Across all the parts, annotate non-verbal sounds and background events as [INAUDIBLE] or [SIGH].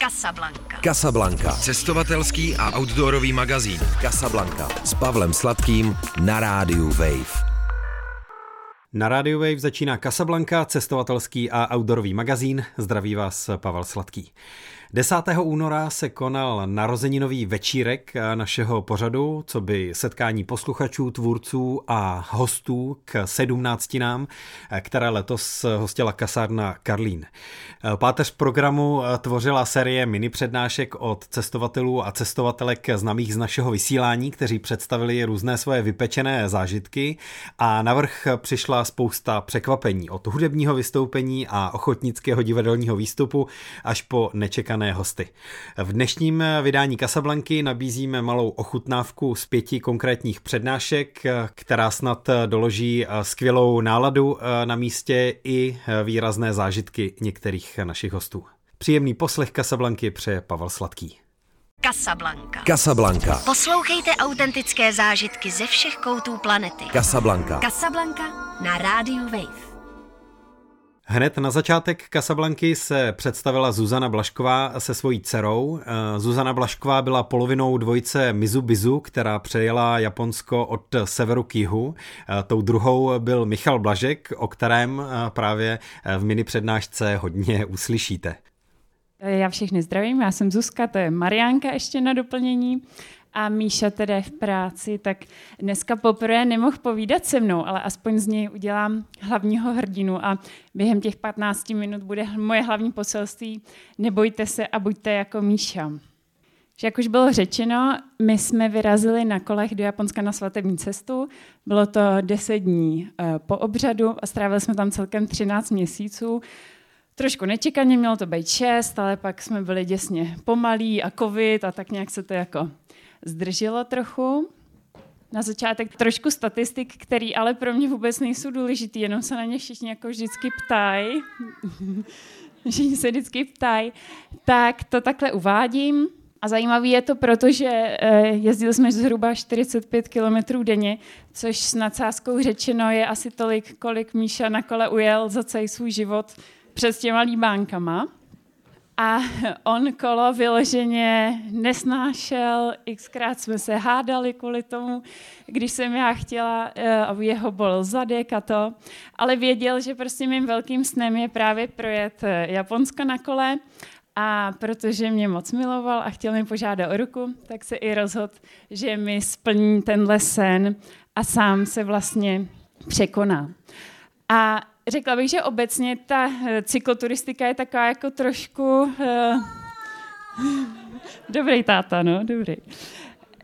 Casablanca. Casablanca. Cestovatelský a outdoorový magazín. Casablanca. S Pavlem Sladkým na rádiu Wave. Na Radio Wave začíná Casablanca, cestovatelský a outdoorový magazín. Zdraví vás Pavel Sladký. 10. února se konal narozeninový večírek našeho pořadu, co by setkání posluchačů, tvůrců a hostů k sedmnáctinám, které letos hostila kasárna Karlín. Páteř programu tvořila série mini přednášek od cestovatelů a cestovatelek známých z našeho vysílání, kteří představili různé svoje vypečené zážitky a navrh přišla spousta překvapení od hudebního vystoupení a ochotnického divadelního výstupu až po nečekané pozvané hosty. V dnešním vydání Casablanky nabízíme malou ochutnávku z pěti konkrétních přednášek, která snad doloží skvělou náladu na místě i výrazné zážitky některých našich hostů. Příjemný poslech Casablanky přeje Pavel Sladký. Casablanca. Casablanca. Poslouchejte autentické zážitky ze všech koutů planety. Casablanca. Casablanca na rádiu Wave. Hned na začátek Kasablanky se představila Zuzana Blašková se svojí dcerou. Eh, Zuzana Blašková byla polovinou dvojice Mizubizu, která přejela Japonsko od severu k jihu. Eh, tou druhou byl Michal Blažek, o kterém eh, právě v mini přednášce hodně uslyšíte. Já všechny zdravím, já jsem Zuzka, to je Mariánka ještě na doplnění a Míša teda je v práci, tak dneska poprvé nemohl povídat se mnou, ale aspoň z něj udělám hlavního hrdinu a během těch 15 minut bude moje hlavní poselství nebojte se a buďte jako Míša. Že jak už bylo řečeno, my jsme vyrazili na kolech do Japonska na svatební cestu. Bylo to 10 dní eh, po obřadu a strávili jsme tam celkem 13 měsíců. Trošku nečekaně, mělo to být 6, ale pak jsme byli děsně pomalí a covid a tak nějak se to jako zdrželo trochu. Na začátek trošku statistik, který ale pro mě vůbec nejsou důležitý, jenom se na ně všichni jako vždycky ptají. [LAUGHS] všichni se vždycky ptají. Tak to takhle uvádím. A zajímavý je to, protože eh, jezdili jsme zhruba 45 km denně, což s nadsázkou řečeno je asi tolik, kolik Míša na kole ujel za celý svůj život přes těma líbánkama. A on kolo vyloženě nesnášel, xkrát jsme se hádali kvůli tomu, když jsem já chtěla, eh, aby jeho bol zadek a to, ale věděl, že prostě mým velkým snem je právě projet eh, Japonsko na kole a protože mě moc miloval a chtěl mi požádat o ruku, tak se i rozhodl, že mi splní tenhle sen a sám se vlastně překoná. A řekla bych, že obecně ta eh, cykloturistika je taková jako trošku... Uh, [LAUGHS] dobrý táta, no, dobrý.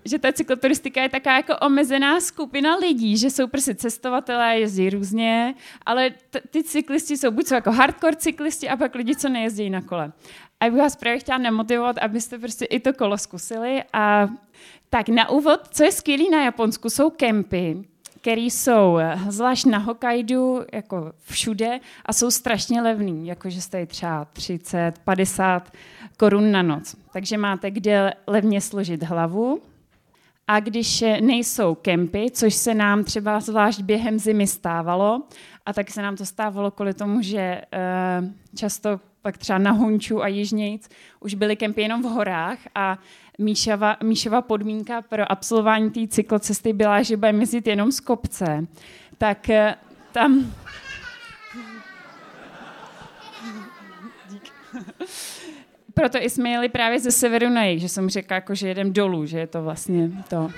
Že ta cykloturistika je taková jako omezená skupina lidí, že jsou prostě cestovatelé, jezdí různě, ale t- ty cyklisti jsou buď jsou jako hardcore cyklisti a pak lidi, co nejezdí na kole. A já bych vás právě chtěla nemotivovat, abyste prostě i to kolo zkusili. A tak na úvod, co je skvělé na Japonsku, jsou kempy, které jsou eh, zvlášť na Hokkaidu jako všude a jsou strašně levný, jakože stojí třeba 30, 50 korun na noc. Takže máte kde levně složit hlavu. A když eh, nejsou kempy, což se nám třeba zvlášť během zimy stávalo, a tak se nám to stávalo kvůli tomu, že eh, často pak třeba na Honču a Jižnějc už byly kempy jenom v horách a Míšova, Míšova podmínka pro absolvování té cyklocesty byla, že bude jezdit jenom z kopce, tak eh, tam... Dík. Proto jsme jeli právě ze severu na jih, že jsem řekla, jako, že jedem dolů, že je to vlastně to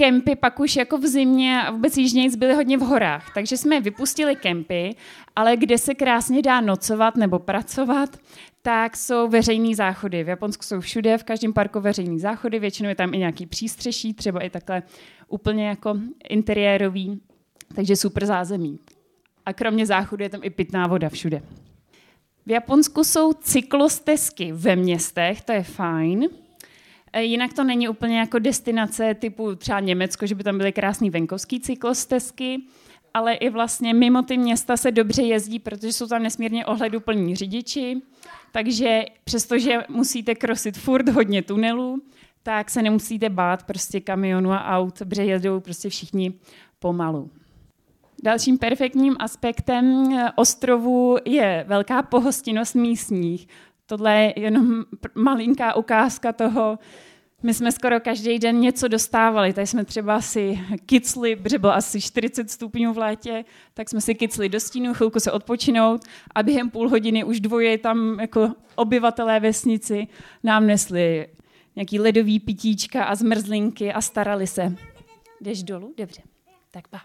kempy pak už jako v zimě a vůbec jižnějc byly hodně v horách. Takže jsme vypustili kempy, ale kde se krásně dá nocovat nebo pracovat, tak jsou veřejné záchody. V Japonsku jsou všude, v každém parku veřejné záchody, většinou je tam i nějaký přístřeší, třeba i takhle úplně jako interiérový, takže super zázemí. A kromě záchodu je tam i pitná voda všude. V Japonsku jsou cyklostezky ve městech, to je fajn. E, jinak to není úplně jako destinace typu třeba Německo, že by tam byly krásné venkovské cyklostezky, ale i vlastně mimo ty města se dobře jezdí, protože jsou tam nesmírně ohleduplní řidiči, takže přestože musíte krosit furt hodně tunelů, tak se nemusíte bát prostě kamionu a aut, protože jedou prostě všichni pomalu. Dalším perfektním aspektem e, ostrovu je velká pohostinnost místních. Tohle je jenom malinká ukázka toho, my jsme skoro každý den něco dostávali. Tady jsme třeba si kicli, protože bylo asi 40 stupňů v létě, tak jsme si kicli do stínu, chvilku se odpočinout a během půl hodiny už dvoje tam jako obyvatelé vesnici nám nesli nějaký ledový pitíčka a zmrzlinky a starali se. Jdeš dolů? Dobře. Tak pa.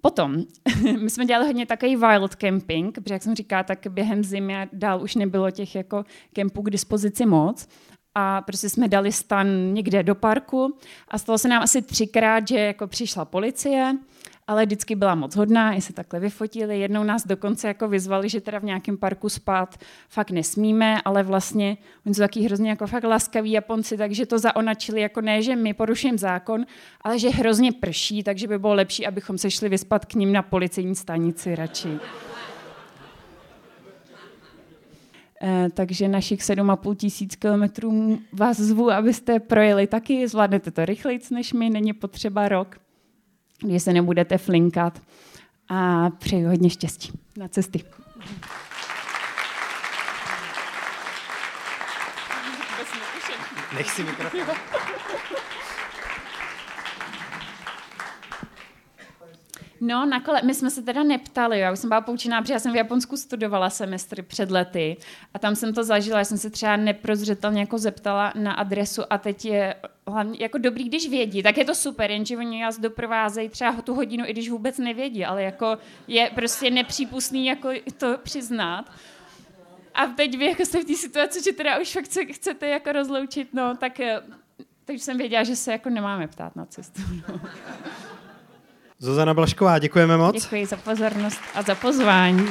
Potom, [LAUGHS] my jsme dělali hodně takový wild camping, protože jak jsem říkala, tak během zimy dál už nebylo těch jako kempů k dispozici moc. A prostě jsme dali stan někde do parku a stalo se nám asi třikrát, že jako přišla policie, ale vždycky byla moc hodná, i se takhle vyfotili. Jednou nás dokonce jako vyzvali, že teda v nějakém parku spát fakt nesmíme, ale vlastně oni jsou taky hrozně jako fakt laskaví Japonci, takže to zaonačili jako ne, že my porušujeme zákon, ale že hrozně prší, takže by bylo lepší, abychom se šli vyspat k ním na policejní stanici radši. Eh, takže našich 7,5 tisíc kilometrů vás zvu, abyste projeli taky, zvládnete to rychleji než my, není potřeba rok kdy se nebudete flinkat a přeji hodně štěstí na cesty. Nech si mikrofon. No, na kole, my jsme se teda neptali, já už jsem byla poučená, protože já jsem v Japonsku studovala semestry před lety a tam jsem to zažila, já jsem se třeba neprozřetelně jako zeptala na adresu a teď je hlavně jako dobrý, když vědí, tak je to super, jenže oni nás doprovázejí třeba tu hodinu, i když vůbec nevědí, ale jako je prostě nepřípustný jako to přiznat. A teď vy jako jste v té situaci, že teda už fakt chcete jako rozloučit, no, tak eh, takže jsem věděla, že se jako nemáme ptát na cestu. No. Zuzana Blašková, děkujeme moc. Děkuji za pozornost a za pozvání.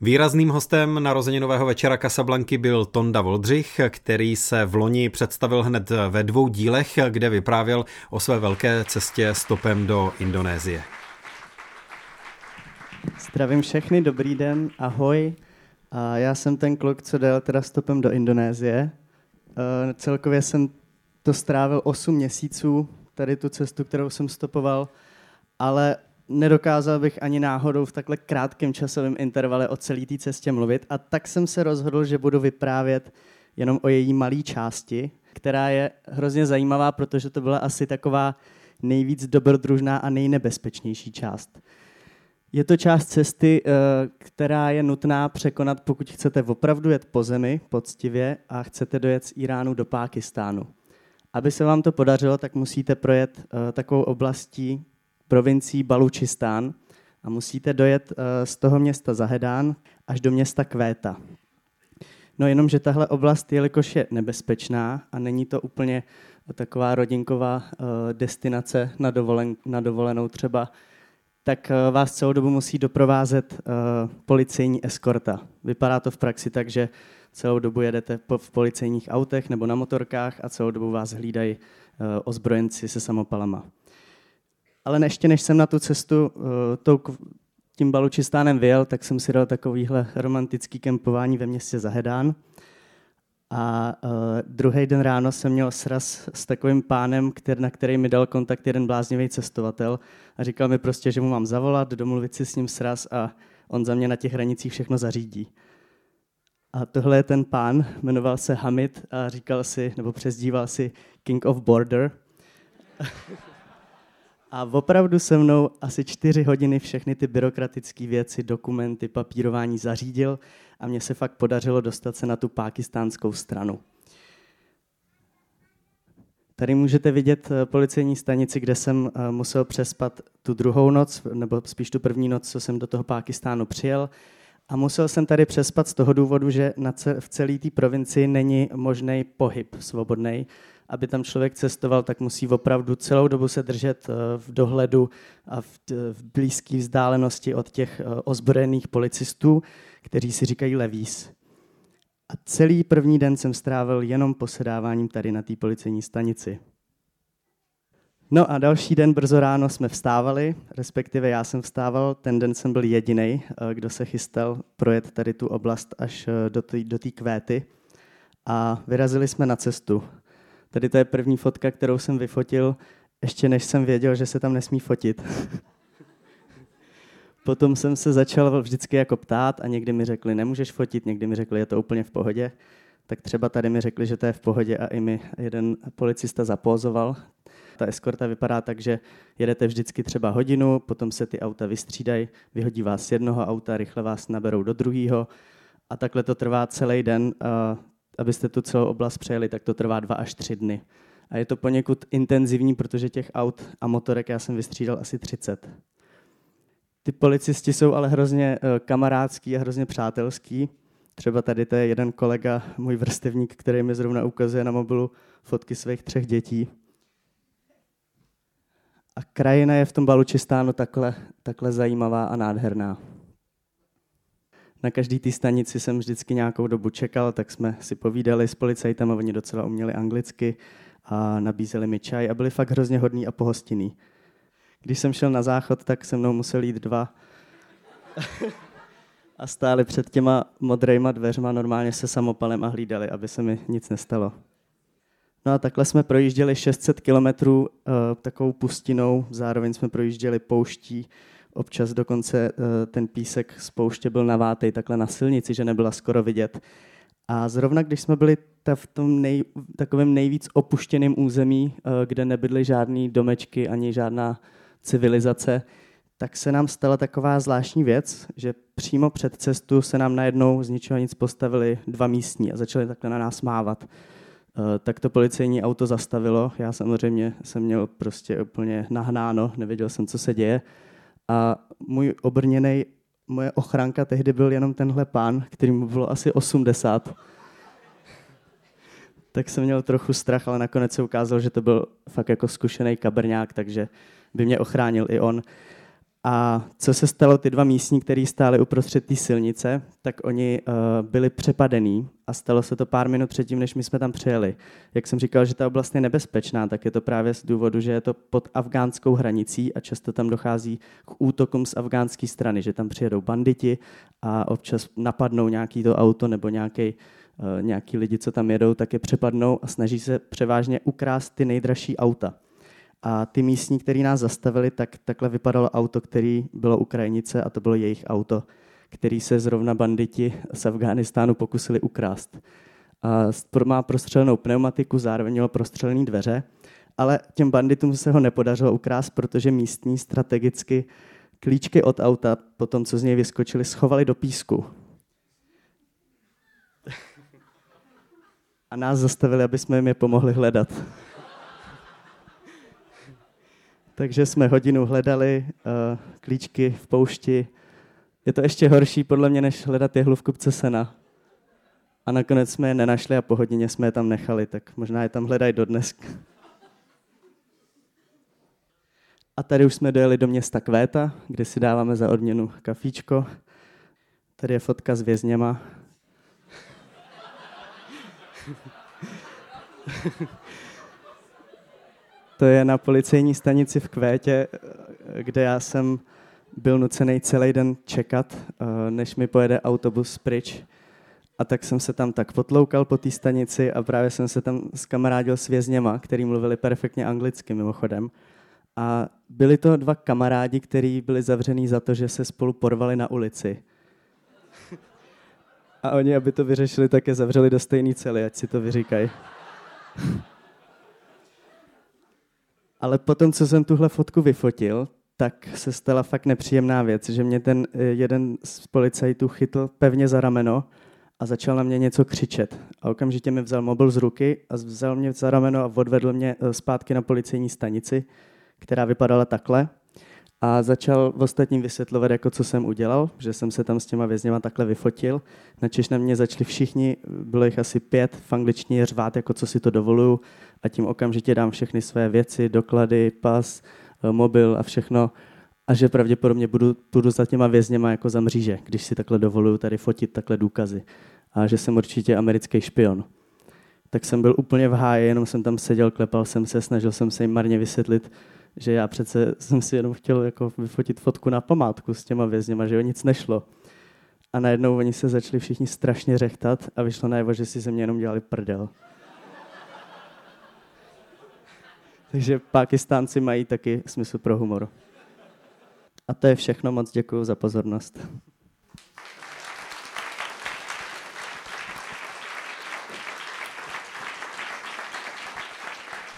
Výrazným hostem narozeninového večera Casablanky byl Tonda Voldřich, který se v loni představil hned ve dvou dílech, kde vyprávěl o své velké cestě stopem do Indonésie. Zdravím všechny, dobrý den, ahoj. A já jsem ten kluk, co jel teda stopem do Indonésie. Uh, celkově jsem to strávil 8 měsíců, tady tu cestu, kterou jsem stopoval, ale nedokázal bych ani náhodou v takhle krátkém časovém intervale o celé té cestě mluvit a tak jsem se rozhodl, že budu vyprávět jenom o její malé části, která je hrozně zajímavá, protože to byla asi taková nejvíc dobrodružná a nejnebezpečnější část. Je to část cesty, eh, která je nutná překonat, pokud chcete opravdu jet po zemi poctivě a chcete dojet z Iránu do Pákistánu. Aby se vám to podařilo, tak musíte projet eh, takovou oblastí provincií Balučistán a musíte dojet eh, z toho města Zahedán až do města Kvéta. No jenom, že tahle oblast, jelikož je nebezpečná a není to úplně taková rodinková destinace na, na dovolenou třeba, tak eh, vás celou dobu musí doprovázet uh, policejní eskorta. Vypadá to v praxi tak, že celou dobu jedete v policejních autech nebo na motorkách a celou dobu vás hlídají uh, ozbrojenci se samopalama. Ale ještě než jsem na tu cestu tím Balučistánem vyjel, tak jsem si dal takovýhle romantický kempování ve městě Zahedán. A uh, druhý den ráno jsem měl sraz s takovým pánem, který, na který mi dal kontakt jeden bláznivý cestovatel a říkal mi prostě, že mu mám zavolat, domluvit si s ním sraz a on za mě na těch hranicích všechno zařídí. A tohle je ten pán, jmenoval se Hamid a říkal si, nebo přezdíval si King of Border. [LAUGHS] A opravdu se mnou asi čtyři hodiny všechny ty byrokratické věci, dokumenty, papírování zařídil a mně se fakt podařilo dostat se na tu pákistánskou stranu. Tady můžete vidět eh, policejní stanici, kde jsem eh, musel přespat tu druhou noc, nebo spíš tu první noc, co jsem do toho Pákistánu přijel. A musel jsem tady přespat z toho důvodu, že v celé té provincii není možný pohyb svobodný aby tam člověk cestoval, tak musí opravdu celou dobu se držet eh, v dohledu a v, blízké vzdálenosti od těch eh, ozbrojených policistů, kteří si říkají levíz. A celý první den jsem strávil jenom posedáváním tady na té policejní stanici. No a další den brzo ráno jsme vstávali, respektive já jsem vstával, ten den jsem byl jediný, eh, kdo se chystal projet tady tu oblast až do té kvéty a vyrazili jsme na cestu. Tady to je první fotka, kterou jsem vyfotil, ještě než jsem věděl, že se tam nesmí fotit. [LAUGHS] Potom jsem se začal vždycky jako ptát a někdy mi řekli, nemůžeš fotit, někdy mi řekli, je to úplně v pohodě. Tak třeba tady mi řekli, že to je v pohodě a i mi jeden policista zapózoval. Ta eskorta vypadá tak, že jedete vždycky třeba hodinu, potom se ty auta vystřídají, vyhodí vás z jednoho auta, rychle vás naberou do druhého a takhle to trvá celý den. Abyste tu celou oblast přejeli, tak to trvá dva až tři dny. A je to poněkud intenzivní, protože těch aut a motorek já jsem vystřídal asi 30. Ty policisti jsou ale hrozně eh, kamarádský a hrozně přátelský. Třeba tady to je jeden kolega, můj vrstevník, který mi zrovna ukazuje na mobilu fotky svých třech dětí. A krajina je v tom Balučistánu takhle, takhle zajímavá a nádherná. Na každý té stanici jsem vždycky nějakou dobu čekal, tak jsme si povídali s policajtama, oni docela uměli anglicky a nabízeli mi čaj a byli fakt hrozně hodní a pohostinní. Když jsem šel na záchod, tak se mnou musel jít dva a stáli před těma modrejma dveřma normálně se samopalem a hlídali, aby se mi nic nestalo. No a takhle jsme projížděli 600 kilometrů uh, takovou pustinou, zároveň jsme projížděli pouští, občas dokonce uh, ten písek z pouště byl navátej takhle na silnici, že nebyla skoro vidět. A zrovna když jsme byli v tom nej, takovém nejvíc opuštěném území, uh, kde nebyly žádné domečky ani žádná civilizace, tak se nám stala taková zvláštní věc, že přímo před cestu se nám najednou z ničeho nic postavili dva místní a začali takhle na nás mávat. Eh, tak to policejní auto zastavilo. Já samozřejmě jsem měl prostě úplně nahnáno, nevěděl jsem, co se děje. A můj obrněný, moje ochránka tehdy byl jenom tenhle pán, který mu bylo asi 80. tak jsem měl trochu strach, ale nakonec se ukázalo, že to byl fakt jako zkušený kabrňák, takže by mě ochránil i on. A co se stalo, ty dva místní, kteří stáli uprostřed té silnice, tak oni uh, byli přepadení a stalo se to pár minut předtím, než my jsme tam přijeli. Jak jsem říkal, že ta oblast je nebezpečná, tak je to právě z důvodu, že je to pod afgánskou hranicí a často tam dochází k útokům z afgánské strany, že tam přijedou banditi a občas napadnou nějaký to auto nebo nějaký, uh, nějaký lidi, co tam jedou, tak je přepadnou a snaží se převážně ukrást ty nejdražší auta. A ty místní, který nás zastavili, tak takhle vypadalo auto, který bylo Ukrajinice a to bylo jejich auto, který se zrovna banditi z Afghánistánu pokusili ukrást. A má prostřelenou pneumatiku, zároveň mělo prostřelené dveře, ale těm banditům se ho nepodařilo ukrást, protože místní strategicky klíčky od auta, po tom, co z něj vyskočili, schovali do písku. A nás zastavili, aby jsme jim je pomohli hledat. Takže jsme hodinu hledali uh, klíčky v poušti. Je to ještě horší podle mě, než hledat jehlu v kupce sena. A nakonec jsme je nenašli a po hodině jsme je tam nechali, tak možná je tam hledají dodnes. A tady už jsme dojeli do města Kvéta, kde si dáváme za odměnu kafíčko. Tady je fotka s vězněma. [LAUGHS] To je na policejní stanici v Kvétě, kde já jsem byl nucený celý den čekat, eh, než mi pojede autobus pryč. A tak jsem se tam tak potloukal po té stanici a právě jsem se tam skamarádil s vězněma, který mluvili perfektně anglicky mimochodem. A byli to dva kamarádi, kteří byli zavřený za to, že se spolu porvali na ulici. A oni, aby to vyřešili, tak je zavřeli do stejné cely, ať si to vyříkají. Ale potom, co jsem tuhle fotku vyfotil, tak se stala fakt nepříjemná věc, že mě ten eh, jeden z policajtů chytl pevně za rameno a začal na mě něco křičet. A okamžitě mi vzal mobil z ruky a vzal mě za rameno a odvedl mě eh, zpátky na policejní stanici, která vypadala takhle. A začal v ostatním vysvětlovat, jako co jsem udělal, že jsem se tam s těma vězněma takhle vyfotil. Načež na mě začali všichni, bylo jich asi pět, v angličtině řvát, jako co si to dovoluju a tím okamžitě dám všechny své věci, doklady, pas, eh, mobil a všechno a že pravděpodobně budu, budu za těma vězněma jako za mříže, když si takhle dovoluju tady fotit takhle důkazy a že jsem určitě americký špion. Tak jsem byl úplně v háji, jenom jsem tam seděl, klepal jsem se, snažil jsem se jim marně vysvětlit, že já přece jsem si jenom chtěl jako vyfotit fotku na památku s těma vězněma, že o nic nešlo. A najednou oni se začali všichni strašně řechtat a vyšlo najevo, že si ze mě jenom dělali prdel. Takže Pakistánci mají taky smysl pro humor. A to je všechno, moc děkuji za pozornost.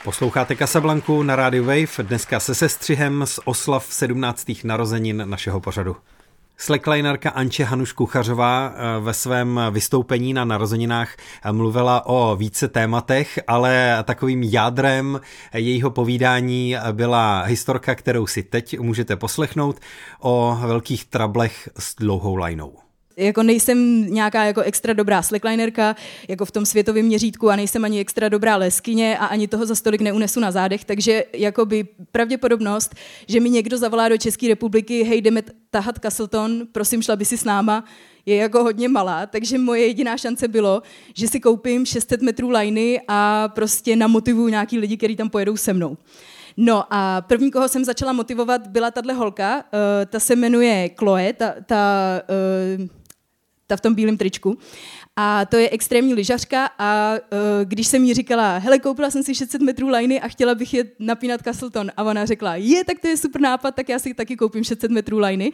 Posloucháte Casablanku na rádiu Wave, dneska se sestřihem z oslav 17. narozenin našeho pořadu. Slacklinerka Anče Hanuš Kuchařová eh, ve svém vystoupení na narozeninách mluvila o více tématech, ale takovým jádrem jejího povídání byla historka, kterou si teď můžete poslechnout o velkých trablech s dlouhou lajnou jako nejsem nějaká jako extra dobrá slacklinerka, jako v tom světovém měřítku a nejsem ani extra dobrá leskyně a ani toho za stolik neunesu na zádech, takže jakoby pravděpodobnost, že mi někdo zavolá do České republiky, hej, jdeme tahat Castleton, prosím, šla by si s náma, je jako hodně malá, takže moje jediná šance bylo, že si koupím 600 metrů lajny a prostě namotivuju nějaký lidi, kteří tam pojedou se mnou. No a první, koho jsem začala motivovat, byla tahle holka, uh, ta se jmenuje Chloe, ta, ta uh, ta v tom bílém tričku. A to je extrémní lyžařka a uh, když jsem jí říkala, hele, koupila jsem si 600 metrů lajny a chtěla bych je napínat Castleton. A ona řekla, je, tak to je super nápad, tak já si taky koupím 600 metrů lajny.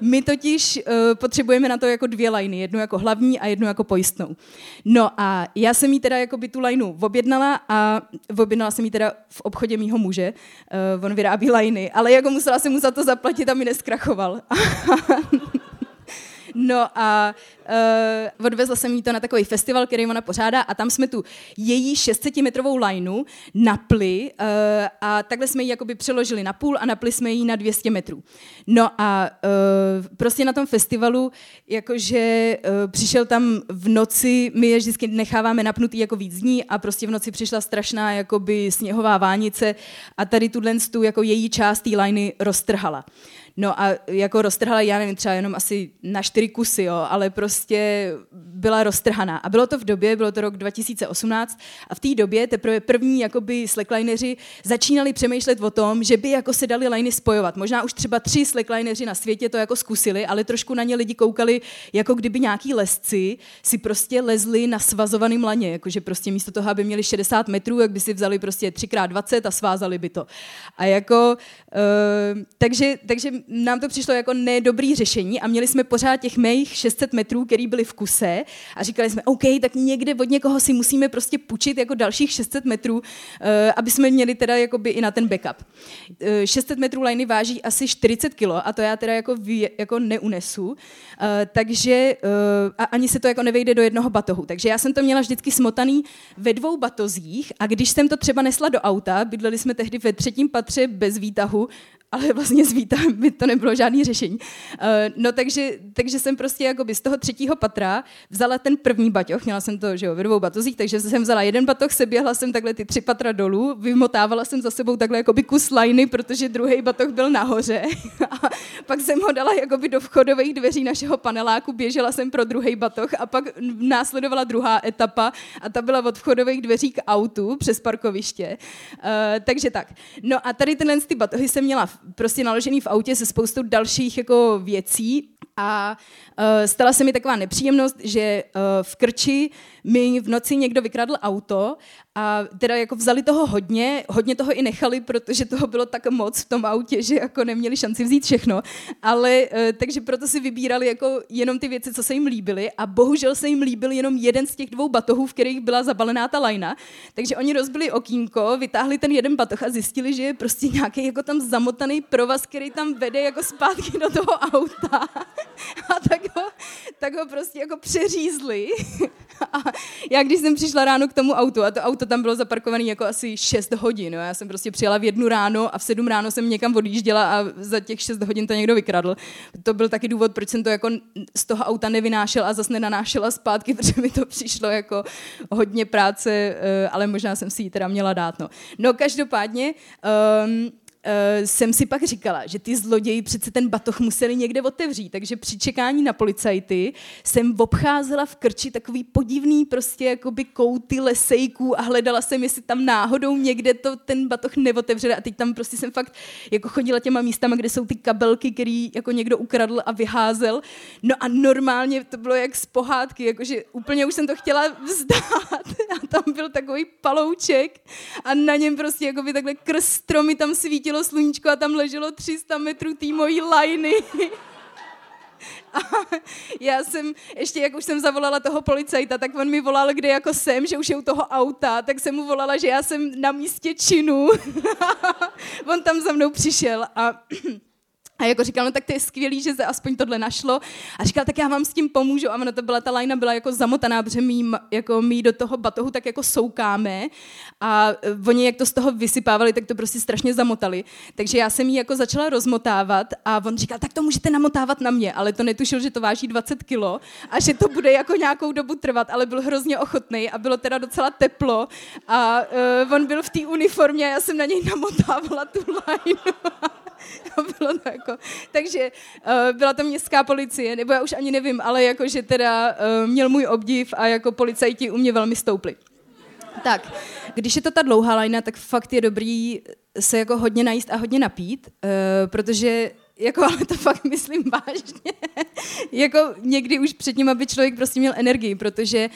My totiž uh, potřebujeme na to jako dvě lajny, jednu jako hlavní a jednu jako pojistnou. No a já jsem jí teda jako by tu lajnu objednala a objednala jsem jí teda v obchodě mýho muže. Uh, on vyrábí lajny, ale jako musela jsem mu za to zaplatit a mi neskrachoval. [LAUGHS] No a uh, odvezla jsem jí to na takový festival, který ona pořádá a tam jsme tu její 600-metrovou lineu napli uh, a takhle jsme ji jakoby přeložili na půl a napli jsme ji na 200 metrů. No a uh, prostě na tom festivalu, jakože uh, přišel tam v noci, my je vždycky necháváme napnutý jako víc dní a prostě v noci přišla strašná jakoby sněhová vánice a tady tuhle tu jako její část té liney roztrhala. No a jako roztrhala, já nevím, třeba jenom asi na čtyři kusy, jo, ale prostě byla roztrhaná. A bylo to v době, bylo to rok 2018 a v té době teprve první jakoby slacklineři začínali přemýšlet o tom, že by jako se dali liney spojovat. Možná už třeba tři slacklineři na světě to jako zkusili, ale trošku na ně lidi koukali, jako kdyby nějaký lesci si prostě lezli na svazovaném laně, jakože prostě místo toho, aby měli 60 metrů, jak by si vzali prostě 3x20 a svázali by to. A jako, uh, takže, takže nám to přišlo jako nedobrý řešení a měli jsme pořád těch mých 600 metrů, který byly v kuse a říkali jsme, OK, tak někde od někoho si musíme prostě půjčit jako dalších 600 metrů, uh, aby jsme měli teda jakoby i na ten backup. Uh, eh, 600 metrů liney váží asi 40 kilo a to já teda jako, vý, jako neunesu, uh, takže a ani se to jako nevejde do jednoho batohu. Takže já jsem to měla vždycky smotaný ve dvou batozích a když jsem to třeba nesla do auta, bydleli jsme tehdy ve třetím patře bez výtahu, ale vlastně s by to nebylo žádný řešení. Uh, no takže, takže jsem prostě jakoby z toho třetího patra vzala ten první baťoch, měla jsem to že jo, ve dvou batozích, takže jsem vzala jeden batoh, seběhla jsem takhle ty tři patra dolů, vymotávala jsem za sebou takhle jakoby kus lajny, protože druhý batoh byl nahoře. [LAUGHS] a pak jsem ho dala jakoby do vchodových dveří našeho paneláku, běžela jsem pro druhý batoh a pak následovala druhá etapa a ta byla od vchodových dveří k autu přes parkoviště. Uh, takže tak. No a tady tenhle ty batohy jsem měla prostě naložený v autě se spoustou dalších jako věcí a uh, stala se mi taková nepříjemnost, že uh, v Krči mi v noci někdo vykradl auto a teda jako vzali toho hodně, hodně toho i nechali, protože toho bylo tak moc v tom autě, že jako neměli šanci vzít všechno, ale uh, takže proto si vybírali jako jenom ty věci, co se jim líbily. A bohužel se jim líbil jenom jeden z těch dvou batohů, v kterých byla zabalená ta lajna, takže oni rozbili okýnko, vytáhli ten jeden batoh a zjistili, že je prostě nějaký jako tam zamotaný provaz, který tam vede jako zpátky do toho auta [LAUGHS] a tak ho, tak ho prostě jako přeřízli [LAUGHS] a já když jsem přišla ráno k tomu autu a to auto tam bylo zaparkované jako asi 6 hodin, jo. já jsem prostě přijela v jednu ráno a v sedm ráno jsem někam odjížděla a za těch 6 hodin to někdo vykradl. To byl taky důvod, proč jsem to jako z toho auta nevynášel a zase nenanášela zpátky, [LAUGHS] protože mi to přišlo jako hodně práce, eh, ale možná jsem si ji teda měla dát. No, no každopádně um, jsem si pak říkala, že ty zloději přece ten batoh museli někde otevřít, takže při čekání na policajty jsem obcházela v krči takový podivný prostě jakoby kouty lesejků a hledala jsem, jestli tam náhodou někde to ten batoh neotevřeli a teď tam prostě jsem fakt jako chodila těma místama, kde jsou ty kabelky, který jako někdo ukradl a vyházel. No a normálně to bylo jak z pohádky, jakože úplně už jsem to chtěla vzdát [LAUGHS] a tam byl takový palouček a na něm prostě jako by takhle krz stromy tam svítilo sluníčko a tam leželo 300 metrů té mojí lajny. A já jsem, ještě jak už jsem zavolala toho policajta, tak on mi volal, kde jako jsem, že už je u toho auta, tak jsem mu volala, že já jsem na místě činu. [LAUGHS] on tam za mnou přišel a a jako říkal, no tak to je skvělý, že se aspoň tohle našlo. A říkal, tak já vám s tím pomůžu. A ono to byla, ta lajna byla jako zamotaná, protože my, jako my do toho batohu tak jako soukáme. A e, oni, jak to z toho vysypávali, tak to prostě strašně zamotali. Takže já jsem ji jako začala rozmotávat a on říkal, tak to můžete namotávat na mě. Ale to netušil, že to váží 20 kilo a že to bude jako nějakou dobu trvat, ale byl hrozně ochotný a bylo teda docela teplo. A uh, on byl v té uniformě a já jsem na něj namotávala tu lajnu. [LAUGHS] [LAUGHS] bylo to jako, takže uh, byla to městská policie, nebo já už ani nevím, ale jako, že teda uh, měl můj obdiv a jako policajti u mě velmi stoupli. Tak, když je to ta dlouhá lajna, tak fakt je dobrý se jako hodně najíst a hodně napít, uh, protože jako, ale to fakt myslím vážně. [LAUGHS] jako někdy už před ním, aby člověk prostě měl energii, protože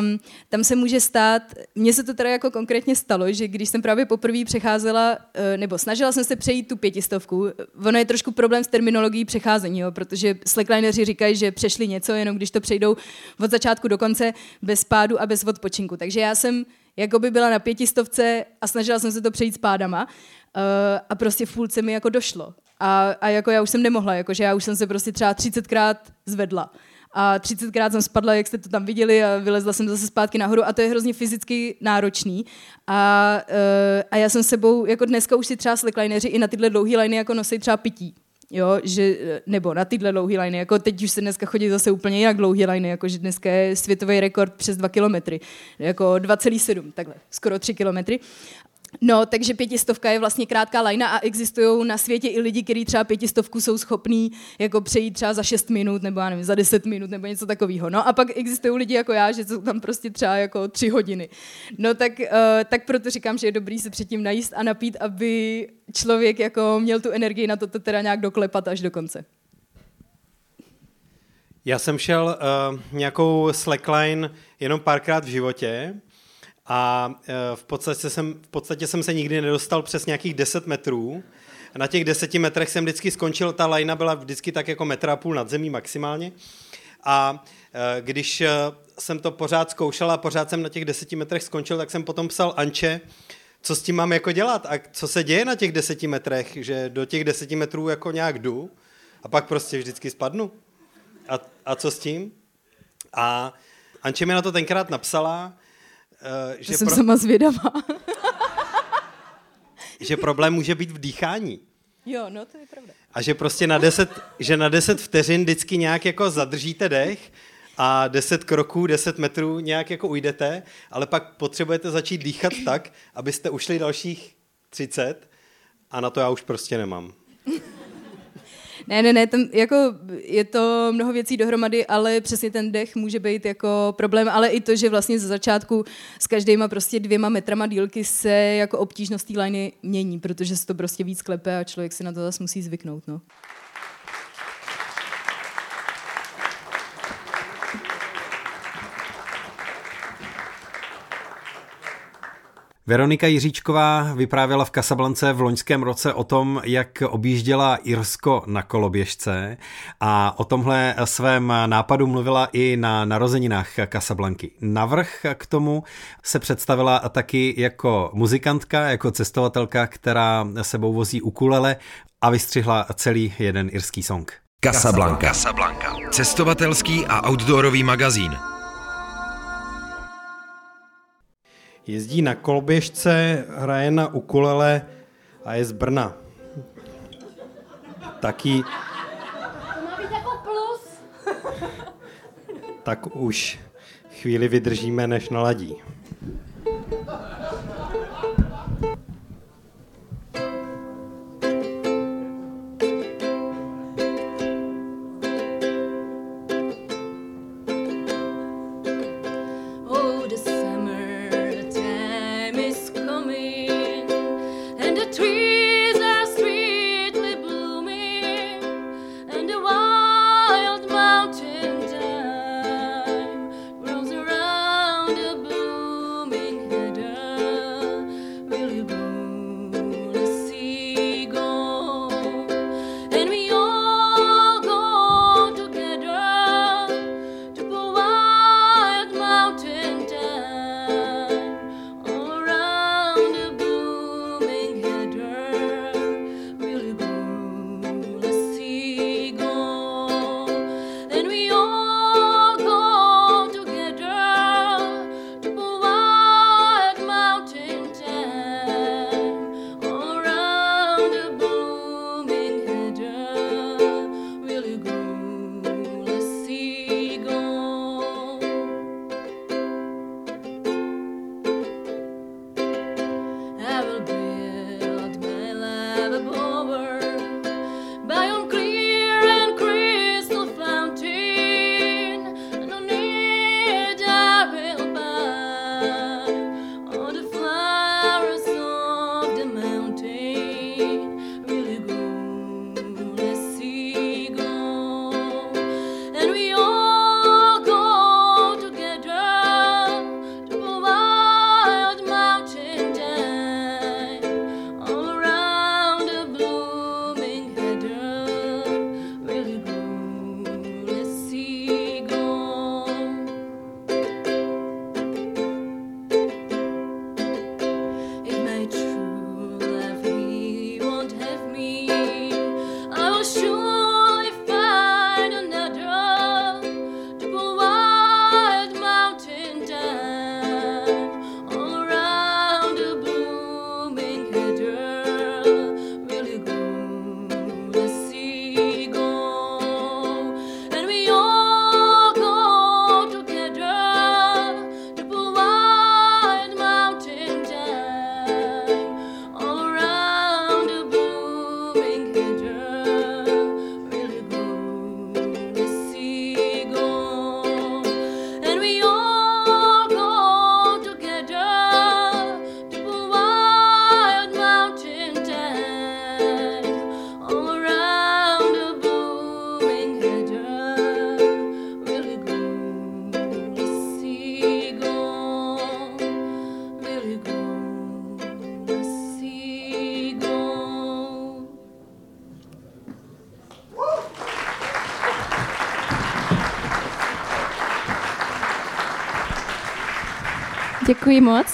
um, tam se může stát, mně se to teda jako konkrétně stalo, že když jsem právě poprvé přecházela, uh, nebo snažila jsem se přejít tu pětistovku, ono je trošku problém s terminologií přecházení, jo, protože slacklineři říkají, že přešli něco, jenom když to přejdou od začátku do konce bez pádu a bez odpočinku. Takže já jsem jako by byla na pětistovce a snažila jsem se to přejít s pádama uh, a prostě v půlce mi jako došlo. A, a jako já už jsem nemohla, jakože já už jsem se prostě třeba 30krát zvedla. A 30krát jsem spadla, jak jste to tam viděli, a vylezla jsem zase zpátky nahoru a to je hrozně fyzicky náročný. A, uh, a já jsem sebou, jako dneska už si třeba slicklineři i na tyhle dlouhé liny jako nosí třeba pití. Jo, že, nebo na tyhle dlouhé liny, jako teď už se dneska chodí zase úplně jinak dlouhé liny, jako že dneska je světový rekord přes 2 kilometry, jako 2,7, takhle, skoro 3 kilometry. No, takže pětistovka je vlastně krátká lajna a existují na světě i lidi, kteří třeba pětistovku jsou schopní jako přejít třeba za 6 minut nebo já nevím, za 10 minut nebo něco takového. No a pak existují lidi jako já, že jsou tam prostě třeba jako 3 hodiny. No tak, uh, tak proto říkám, že je dobrý se předtím najíst a napít, aby člověk jako měl tu energii na to, to teda nějak doklepat až do konce. Já jsem šel uh, nějakou slackline jenom párkrát v životě a e, v podstatě, jsem, v podstatě jsem se nikdy nedostal přes nějakých 10 metrů. Na těch deseti metrech jsem vždycky skončil, ta lajna byla vždycky tak jako metra a půl nad zemí maximálně. A e, když e, jsem to pořád zkoušel a pořád jsem na těch deseti metrech skončil, tak jsem potom psal Anče, co s tím mám jako dělat a co se děje na těch deseti metrech, že do těch deseti metrů jako nějak jdu a pak prostě vždycky spadnu. A, a co s tím? A Anče mi na to tenkrát napsala, Uh, že jsem pro... sama zvědavá. [LAUGHS] že problém může být v dýchání. Jo, no to je pravda. A že prostě na 10, že na 10 vteřin vždycky nějak jako zadržíte dech a 10 kroků, 10 metrů nějak jako ujdete, ale pak potřebujete začít dýchat tak, abyste ušli dalších 30 a na to já už prostě nemám. Ne, ne, ne, ten, jako je to mnoho věcí dohromady, ale přesně ten dech může být jako problém, ale i to, že vlastně ze začátku s každýma prostě dvěma metrama dílky se jako obtížnost té mění, protože se to prostě víc klepe a člověk si na to zase musí zvyknout, no. Veronika Jiříčková vyprávěla v Kasablance v loňském roce o tom, jak objížděla Irsko na koloběžce a o tomhle svém nápadu mluvila i na narozeninách Kasablanky. Navrh k tomu se představila taky jako muzikantka, jako cestovatelka, která sebou vozí ukulele a vystřihla celý jeden irský song. Casablanca. Casablanca. Cestovatelský a outdoorový magazín. Jezdí na kolběžce, hraje na ukulele a je z Brna. Taky... To má být jako plus. tak už chvíli vydržíme, než naladí. Děkuji moc.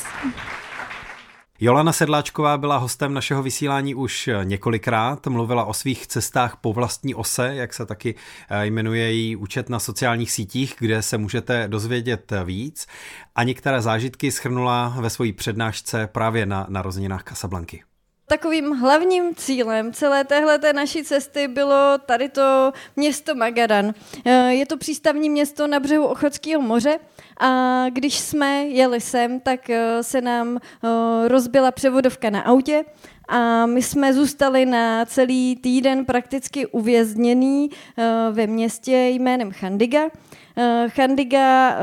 Jolana Sedláčková byla hostem našeho vysílání už několikrát, mluvila o svých cestách po vlastní ose, jak se taky eh, jmenuje její účet na sociálních sítích, kde se můžete dozvědět víc. A některé zážitky schrnula ve své přednášce právě na narozeninách Casablanky takovým hlavním cílem celé téhle naší cesty bylo tady to město Magadan. Eh, je to přístavní město na břehu Ochotského moře a když jsme jeli sem, tak eh, se nám eh, rozbila převodovka na autě a my jsme zůstali na celý týden prakticky uvězněný ve městě jménem Chandiga. Eh, Chandiga eh,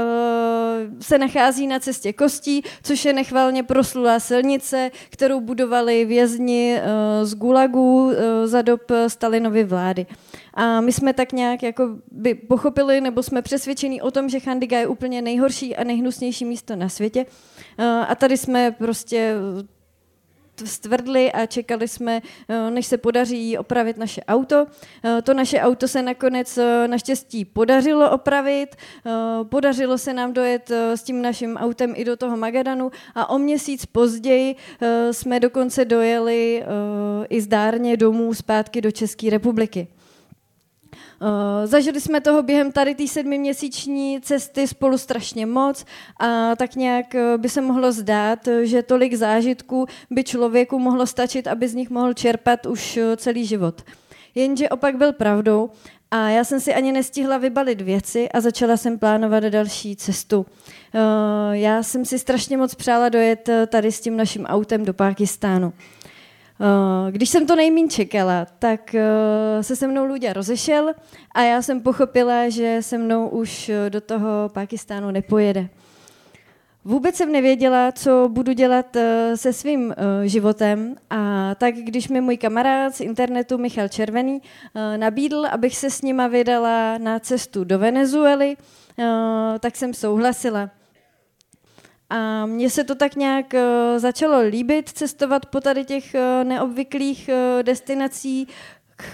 se nachází na cestě kostí, což je nechvalně proslulá silnice, kterou budovali vězni eh, z Gulagu za dob Stalinovy vlády. A my jsme tak nějak jako by pochopili, nebo jsme přesvědčení o tom, že Chandiga je úplně nejhorší a nejhnusnější místo na světě. A tady jsme prostě stvrdli a čekali jsme, eh, než se podaří opravit naše auto. Eh, to naše auto se nakonec eh, naštěstí podařilo opravit. Podařilo se nám dojet s tím naším autem i do toho Magadanu a o měsíc později jsme dokonce dojeli i zdárně domů zpátky do České republiky. Uh, zažili jsme toho během tady té sedmiměsíční cesty spolu strašně moc a tak nějak eh, by se mohlo zdát, že tolik zážitků by člověku mohlo stačit, aby z nich mohl čerpat už eh, celý život. Jenže opak byl pravdou a já jsem si ani nestihla vybalit věci a začala jsem plánovat další cestu. Já jsem si strašně moc přála dojet tady s tím naším autem do Pákistánu. Eh, když jsem to nejmín čekala, tak eh, se se mnou Luďa rozešel a já jsem pochopila, že se mnou už eh, do toho Pakistánu nepojede. Vůbec jsem nevěděla, co budu dělat se svým životem a tak když mi můj kamarád z internetu Michal Červený nabídl, abych se s nima vydala na cestu do Venezuely, tak jsem souhlasila. A mně se to tak nějak uh, začalo líbit, cestovat po tady těch uh, neobvyklých uh, destinací,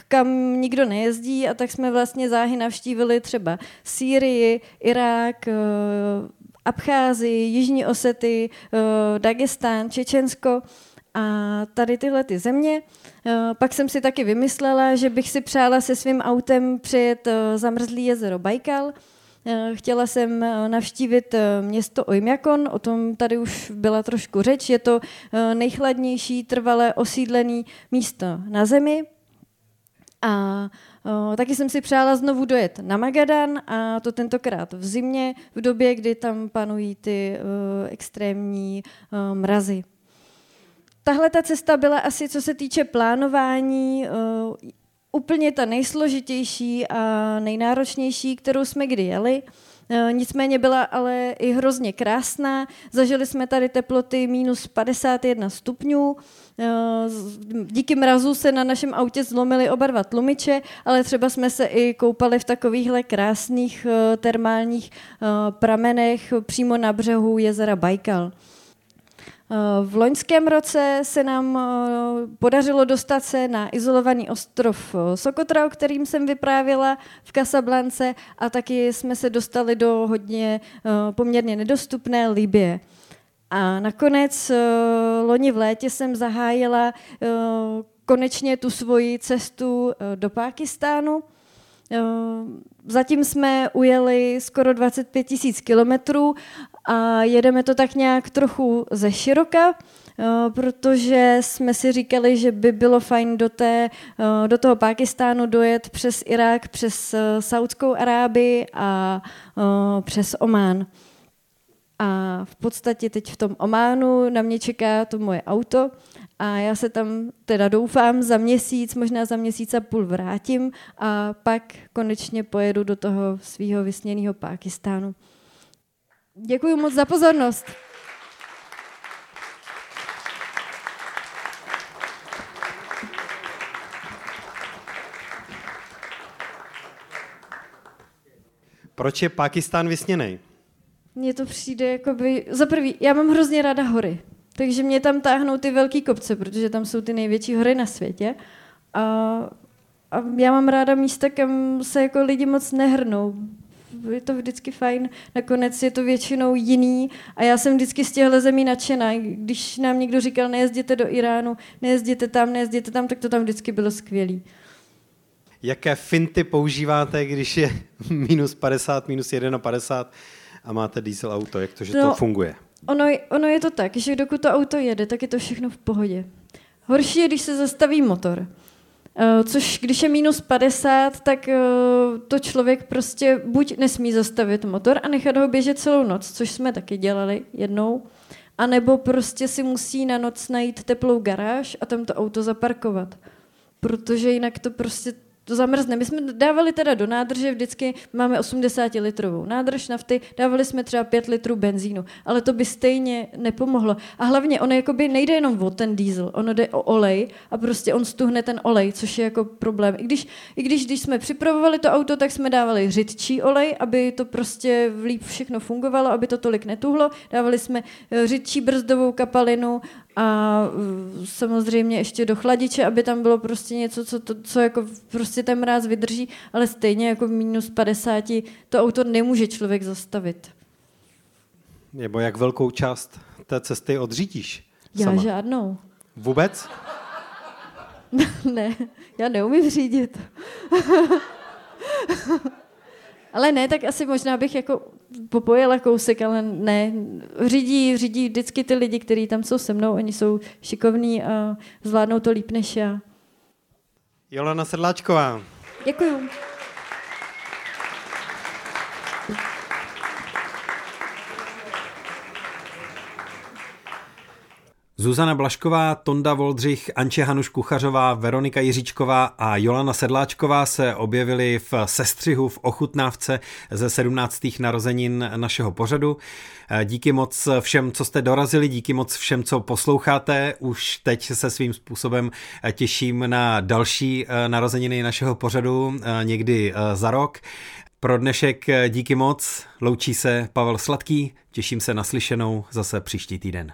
kam nikdo nejezdí a tak jsme vlastně záhy navštívili třeba Sýrii, Irák, Abcházii, Jižní Osety, Dagestán, Čečensko a tady tyhle ty země. Pak jsem si taky vymyslela, že bych si přála se svým autem přijet zamrzlý jezero Baikal, Eh, chtěla jsem eh, navštívit eh, město Oymyakon, o tom tady už byla trošku řeč. Je to nejchladnější trvalé osídlené místo na Zemi. A taky jsem si přála znovu dojet na Magadan a to tentokrát v zimě, v době, kdy tam panují ty extrémní mrazy. tahle ta cesta byla asi, co se týče plánování, úplně ta nejsložitější a nejnáročnější, kterou jsme kdy jeli. Uh, nicméně byla ale i hrozně krásná. Zažili jsme tady teploty minus 51 stupňů. Díky mrazu se na našem autě zlomily oba dva tlumiče, ale třeba jsme se i koupali v takovýchhle krásných termálních pramenech přímo na břehu jezera Baikal. V loňském roce se nám eh, podařilo dostat se na izolovaný ostrov eh, Sokotra, o kterým jsem vyprávěla v Casablance a taky jsme se dostali do hodně eh, poměrně nedostupné Libie. A nakonec loni v létě jsem zahájila konečně tu svoji cestu do Pákistánu. Zatím jsme ujeli skoro 25 tisíc kilometrů a jedeme to tak nějak trochu ze široka, eh, protože jsme si říkali, že by bylo fajn do, té, eh, do toho Pákistánu dojet přes Irák, přes eh, Saudskou Arábii a přes Omán. A v podstatě teď v tom Ománu na mě čeká to moje auto a já se tam teda doufám za měsíc, možná za měsíc a půl vrátím a pak konečně pojedu do toho svého vysněného Pákistánu. Děkuji moc za pozornost. Proč je Pakistán vysněný? Mně to přijde jakoby... Za prvý, já mám hrozně ráda hory. Takže mě tam táhnou ty velké kopce, protože tam jsou ty největší hory na světě. A, a já mám ráda místa, kam se jako lidi moc nehrnou je to vždycky fajn. Nakonec je to většinou jiný a já jsem vždycky z těchto zemí nadšená. Když nám někdo říkal, nejezděte do Iránu, nejezděte tam, nejezděte tam, tak to tam vždycky bylo skvělý. Jaké finty používáte, když je [LAUGHS] minus 50, minus 51 a máte diesel auto? Jak to, že no, to funguje? Ono, ono je to tak, že dokud to auto jede, tak je to všechno v pohodě. Horší je, když se zastaví motor. Eh, což když je minus 50, tak eh, to člověk prostě buď nesmí zastavit motor a nechat ho běžet celou noc, což jsme taky dělali jednou, anebo prostě si musí na noc najít teplou garáž a tam to auto zaparkovat. Protože jinak to prostě to zamrzne. My jsme dávali teda do nádrže vždycky, máme 80 litrovou nádrž nafty, dávali jsme třeba 5 litrů benzínu, ale to by stejně nepomohlo. A hlavně ono jakoby nejde jenom o ten diesel, ono jde o olej a prostě on stuhne ten olej, což je jako problém. I když, i když, když jsme připravovali to auto, tak jsme dávali řidčí olej, aby to prostě líp všechno fungovalo, aby to tolik netuhlo. Dávali jsme eh, řidčí brzdovou kapalinu a uh, samozřejmě ještě do chladiče, aby tam bylo prostě něco, co, to, co jako prostě ten mráz vydrží, ale stejně jako v minus 50 to auto nemůže člověk zastavit. Nebo jak velkou část té cesty odřídíš? Já sama? žádnou. Vůbec? [LAUGHS] ne, já neumím řídit. [LAUGHS] Ale ne, tak asi možná bych jako popojila kousek, ale ne. Řídí, řídí vždycky ty lidi, kteří tam jsou se mnou, oni jsou šikovní a zvládnou to líp než já. Jolana Sedláčková. Děkuju. Zuzana Blašková, Tonda Voldřich, Anče Hanuš Kuchařová, Veronika Jiříčková a Jolana Sedláčková se objevili v sestřihu v ochutnávce ze 17. narozenin našeho pořadu. Díky moc všem, co jste dorazili, díky moc všem, co posloucháte. Už teď se svým způsobem těším na další eh, narozeniny našeho pořadu eh, někdy eh, za rok. Pro dnešek díky moc, loučí se Pavel Sladký, těším se na slyšenou zase příští týden.